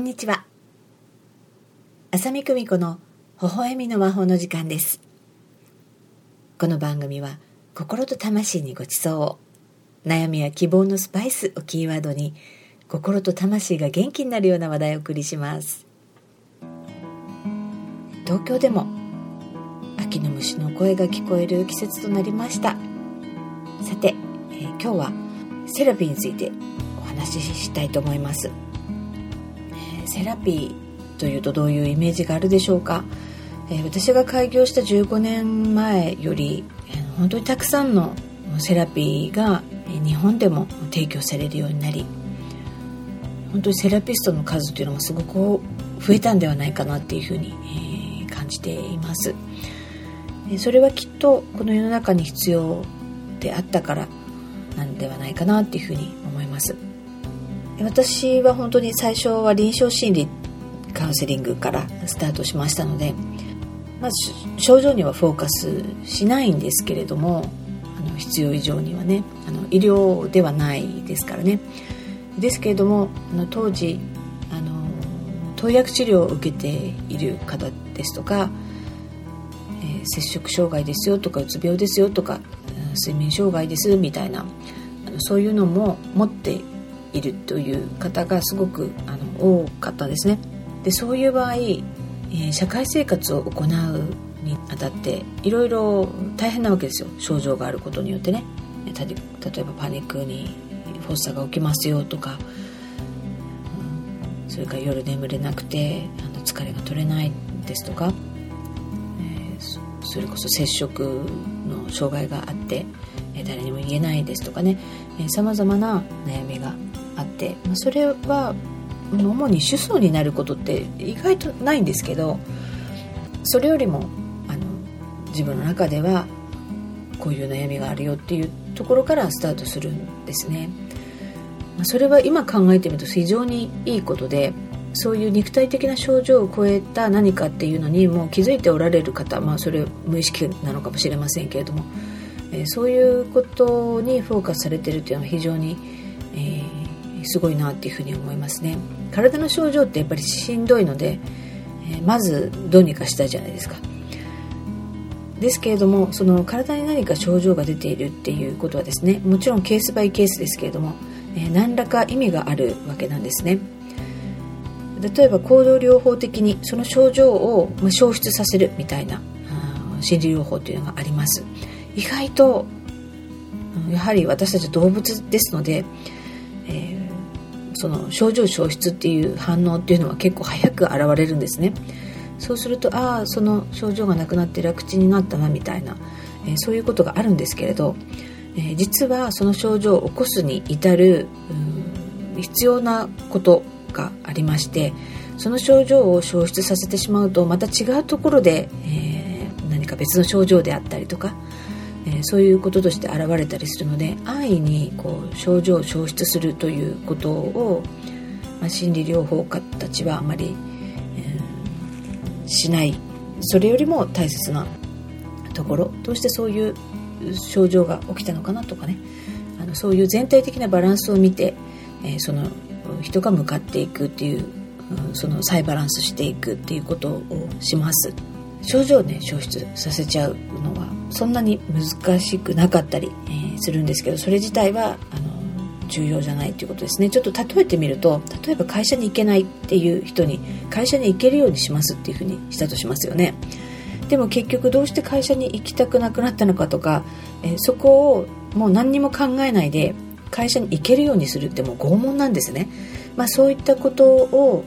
んにちは。浅見久美子の微笑みの魔法の時間です。この番組は心と魂にごちそうを悩みや希望のスパイスをキーワードに心と魂が元気になるような話題をお送りします。東京でも秋の虫の声が聞こえる季節となりました。さて、えー、今日はセラピーについてお話ししたいと思います、セラピーというとどういうイメージがあるでしょうか、えー、私が開業した15年前より、えー、本当にたくさんのセラピーが日本でも提供されるようになり本当にセラピストの数というのもすごく増えたんではないかなっていうふうに、えー、感じています。それはきっとこの世の中に必要であったからなんではないかなっていうふうに思います。私は本当に最初は臨床心理カウンセリングからスタートしましたのでまず症状にはフォーカスしないんですけれどもあの必要以上にはねあの医療ではないですからね。ですけれどもあの当時あの投薬治療を受けている方ですとか、えー、摂食障害ですよとかうつ病ですよとか睡眠障害ですみたいなそういうのも持っているという方がすごくあの多かったですね。でそういう場合、えー、社会生活を行うにあたっていろいろ大変なわけですよ。症状があることによってね。例えばパニックに発作が起きますよとか、うん、それから夜眠れなくてあの疲れが取れないですとか、えー、それこそ接触の障害があって、え、誰にも言えないですとかね。さまざまな悩みがあって、それは主に主訴になることって意外とないんですけどそれよりもあの自分の中ではこういう悩みがあるよっていうところからスタートするんですね。それは今考えてみると非常にいいことでそういう肉体的な症状を超えた何かっていうのにもう気づいておられる方、まあ、それ無意識なのかもしれませんけれども、えー、そういうことにフォーカスされてるっていうのは非常に、すごいなっていうふうに思いますね。体の症状ってやっぱりしんどいので、え、まずどうにかしたいじゃないですか。ですけれどもその体に何か症状が出ているっていうことはですねもちろんケースバイケースですけれどもえ何らか意味があるわけなんですね。例えば行動療法的にその症状を消失させるみたいな心理療法というのがあります。意外とやはり私たち動物ですので、その症状消失っていう反応っていうのは結構早く現れるんですね。そうするとああその症状がなくなって楽ちんになったなみたいな、えー、そういうことがあるんですけれどえー、実はその症状を起こすに至る必要なことがありましてその症状を消失させてしまうとまた違うところで、えー、何か別の症状であったりとか、えー、そういうこととして現れたりするので安易にこう症状を消失するということを、まあ、心理療法家たちはあまり、えー、しない。それよりも大切なところどうしてそういう症状が起きたのかなとかね。あのそういう全体的なバランスを見て、えー、その人が向かっていくっていう、うん、その再バランスしていくっていうことをします。症状をね消失させちゃうのはそんなに難しくなかったり、えー、するんですけどそれ自体はあの重要じゃないということですね。ちょっと例えてみると例えば会社に行けないっていう人に会社に行けるようにしますっていうふうにしたとしますよね。でも結局どうして会社に行きたくなくなったのかとか、えー、そこをもう何にも考えないで会社に行けるようにするってもう拷問なんですね、まあ、そういったことを、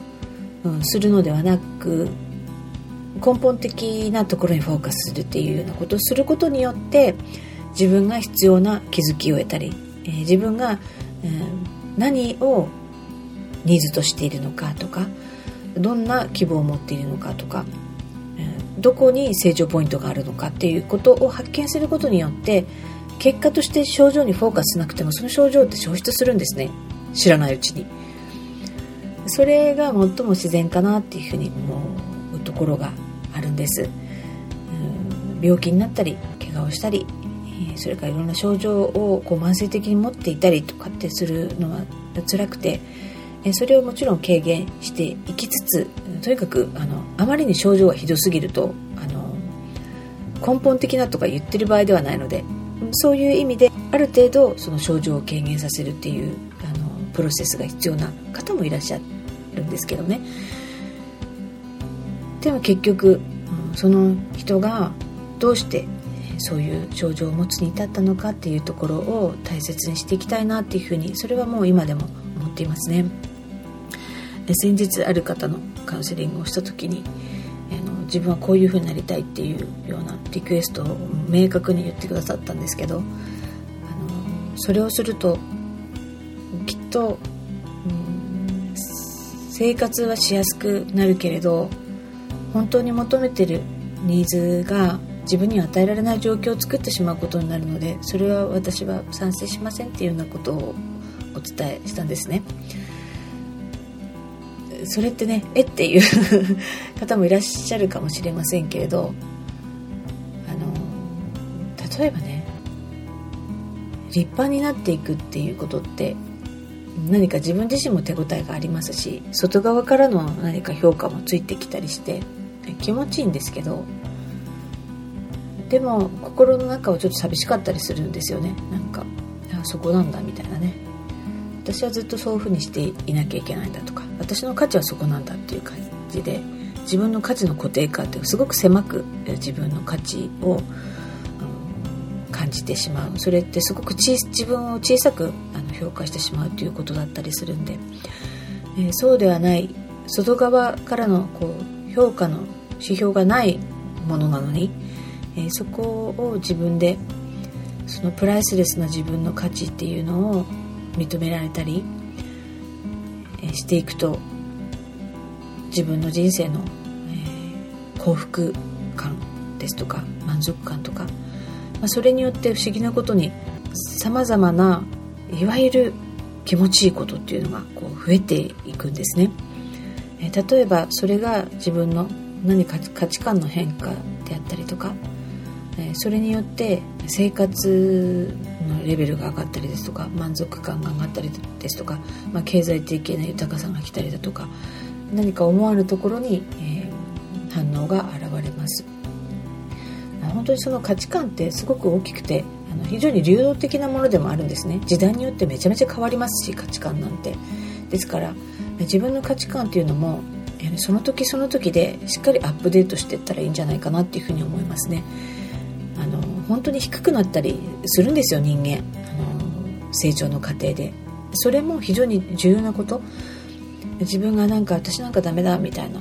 うん、するのではなく根本的なところにフォーカスするっていうようなことをすることによって自分が必要な気づきを得たり、えー、自分が、えー、何をニーズとしているのかとかどんな希望を持っているのかとかどこに成長ポイントがあるのかっていうことを発見することによって結果として症状にフォーカスしなくてもその症状って消失するんですね。知らないうちに。それが最も自然かなっていうふうに思うところがんです。病気になったり怪我をしたりそれからいろんな症状をこう慢性的に持っていたりとかってするのは辛くてそれをもちろん軽減していきつつとにかくあのあまりに症状がひどすぎるとあの根本的なとか言ってる場合ではないのでそういう意味である程度その症状を軽減させるっていうあのプロセスが必要な方もいらっしゃるんですけどね。でも結局、その人がどうしてそういう症状を持つに至ったのかっていうところを大切にしていきたいなっていうふうにそれはもう今でも思っていますね。先日ある方のカウンセリングをした時にあの自分はこういうふうになりたいっていうようなリクエストを明確に言ってくださったんですけどあのそれをするときっと、うん、生活はしやすくなるけれど本当に求めてるニーズが自分に与えられない状況を作ってしまうことになるのでそれは私は賛成しませんっていうようなことをお伝えしたんですね。それってねえっていう 方もいらっしゃるかもしれませんけれどあの例えばね立派になっていくっていうことって何か自分自身も手応えがありますし外側からの何か評価もついてきたりして気持ちいいんですけどでも心の中はちょっと寂しかったりするんですよね。なんかあそこなんだみたいなね。私はずっとそういうふうにしていなきゃいけないんだとか。私の価値はそこなんだっていう感じで自分の価値の固定化ってすごく狭く自分の価値を、感じてしまう。それってすごく自分を小さくあの評価してしまうということだったりするんで、えー、そうではない。外側からのこう評価の指標がないものなのに、えー、そこを自分でそのプライスレスな自分の価値っていうのを認められたり、え、していくと自分の人生の、えー、幸福感ですとか満足感とか、まあ、それによって不思議なことにさまざまないわゆる気持ちいいことっていうのがこう増えていくんですね。え、例えばそれが自分の何か価値観の変化であったりとか、えそれによって生活のレベルが上がったりですとか満足感が上がったりですとか、まあ、経済的な豊かさが来たりだとか何か思わぬところに、え、反応が現れます。本当にその価値観ってすごく大きくてあの非常に流動的なものでもあるんですね。時代によってめちゃめちゃ変わりますし価値観なんて。ですから自分の価値観っていうのもその時その時でしっかりアップデートしていったらいいんじゃないかなっていうふうに思いますね。あの本当に低くなったりするんですよ人間。あの成長の過程で。それも非常に重要なこと。自分がなんか私なんかダメだみたいな。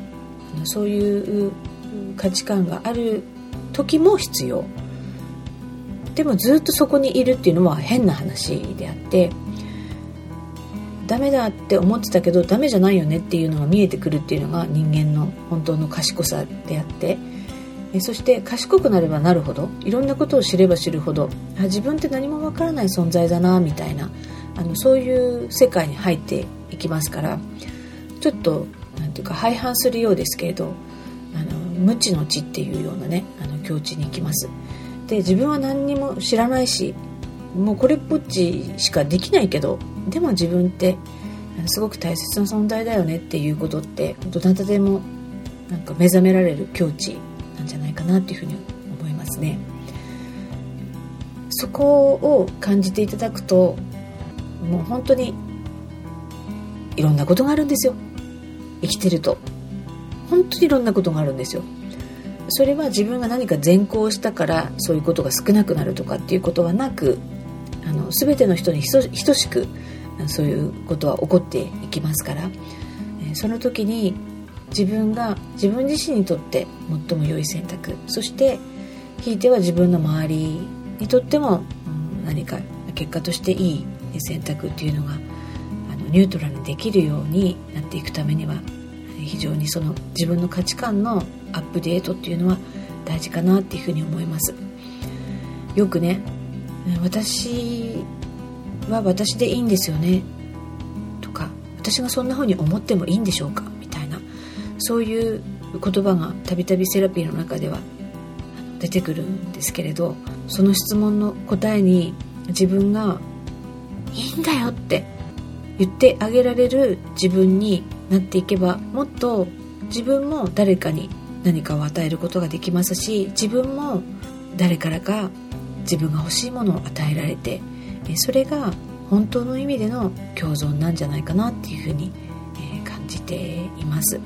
そういう価値観がある時も必要。でもずっとそこにいるっていうのは変な話であって。ダメだって思ってたけどダメじゃないよねっていうのが見えてくるっていうのが人間の本当の賢さであってそして賢くなればなるほどいろんなことを知れば知るほどあ自分って何もわからない存在だなみたいなあのそういう世界に入っていきますからちょっと何ていうか廃反するようですけれどあの無知の知っていうようなねあの境地に行きます。で自分は何にも知らないしもうこれっぽっちしかできないけどでも自分ってすごく大切な存在だよねっていうことってどなたでもなんか目覚められる境地なんじゃないかなっていうふうに思いますね。そこを感じていただくともう本当にいろんなことがあるんですよ。生きてると。本当にいろんなことがあるんですよ。それは自分が何か善行したからそういうことが少なくなるとかっていうことはなく全ての人に等しくそういうことは起こっていきますから。その時に自分が自分自身にとって最も良い選択。そしてひいては自分の周りにとっても何か結果としていい選択っていうのがあのニュートラルにできるようになっていくためには非常にその自分の価値観のアップデートっていうのは大事かなっていうふうに思います。よくね私は私でいいんですよね。とか私がそんな風に思ってもいいんでしょうか？みたいな。そういう言葉がたびたびセラピーの中では出てくるんですけれどその質問の答えに自分が「いいんだよ」って言ってあげられる自分になっていけばもっと自分も誰かに何かを与えることができますし自分も誰からか自分が欲しいものを与えられてそれが本当の意味での共存なんじゃないかなっていうふうに感じています。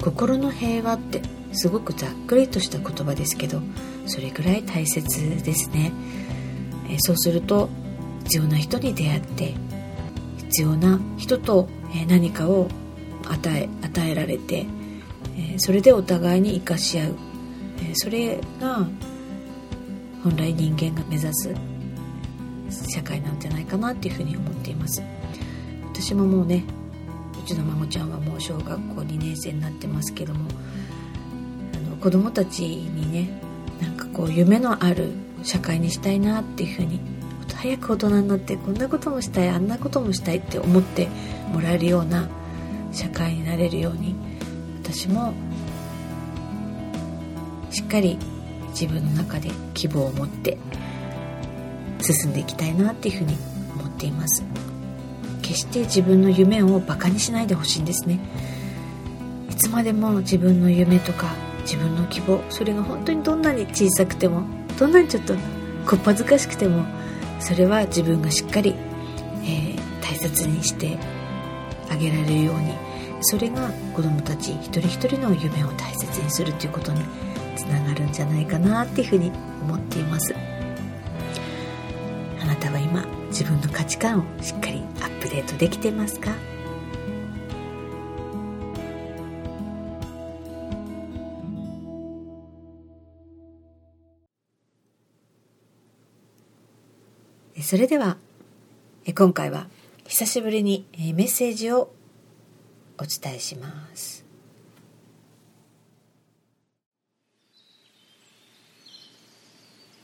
心の平和ってすごくざっくりとした言葉ですけどそれくらい大切ですね。そうすると必要な人に出会って必要な人と何かを与え与えられてそれでお互いに生かし合う。それが本来人間が目指す社会なんじゃないかなっていうふうに思っています。私ももうねうちの孫ちゃんはもう小学校2年生になってますけどもあの子供たちにねなんかこう夢のある社会にしたいなっていうふうに早く大人になってこんなこともしたいあんなこともしたいって思ってもらえるような社会になれるように私もしっかり自分の中で希望を持って進んでいきたいなっていうふうに思っています。決して自分の夢をバカにしないでほしいんですね。いつまでも自分の夢とか自分の希望それが本当にどんなに小さくてもどんなにちょっとこっぱずかしくてもそれは自分がしっかり、えー、大切にしてあげられるようにそれが子どもたち一人一人の夢を大切にするということにつながるんじゃないかなっていうふうに思っています。あなたは今自分の価値観をしっかりアップデートできてますか？それでは今回は久しぶりにメッセージをお伝えします。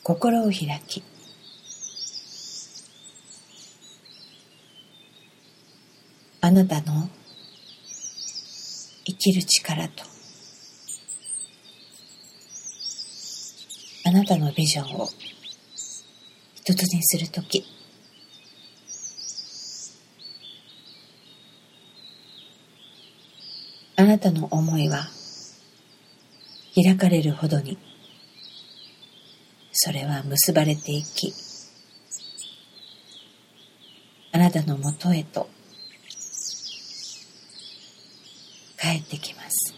心を開き。あなたの生きる力とあなたのビジョンを一つにするときあなたの思いは開かれるほどにそれは結ばれていきあなたのもとへと帰ってきます。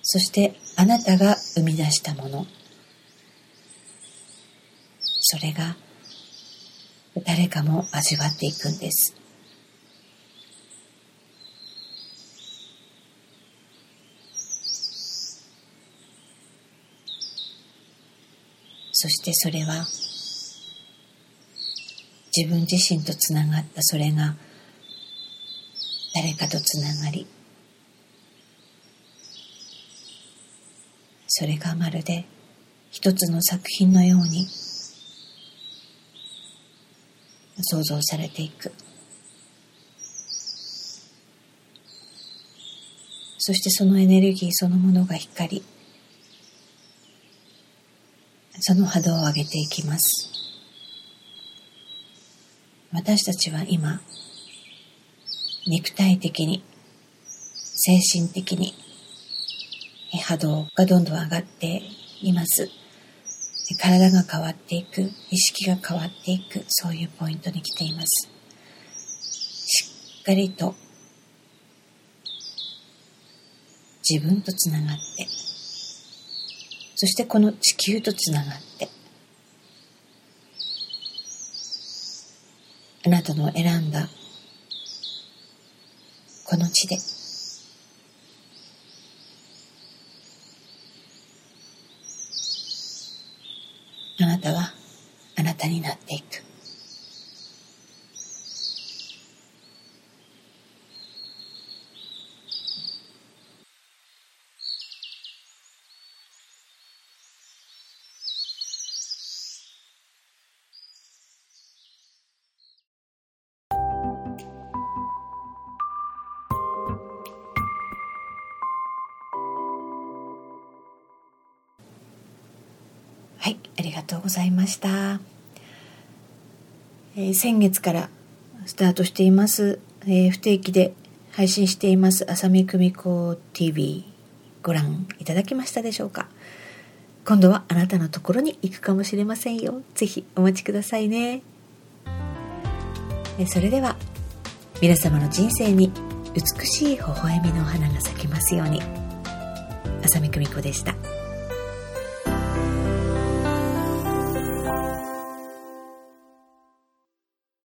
そしてあなたが生み出したもの。それが誰かも味わっていくんです。そしてそれは自分自身とつながったそれが誰かとつながりそれがまるで一つの作品のように想像されていく。そしてそのエネルギーそのものが光りその波動を上げていきます。私たちは今肉体的に精神的に波動がどんどん上がっています。体が変わっていく意識が変わっていくそういうポイントに来ています。しっかりと自分とつながってそしてこの地球とつながってあなたの選んだこの地で。はい、ありがとうございました。えー、先月からスタートしています、えー、不定期で配信しています浅見久美子 TV ご覧いただきましたでしょうか？今度はあなたのところに行くかもしれませんよぜひお待ちくださいねそれでは皆様の人生に美しい微笑みの花が咲きますように浅見久美子でした。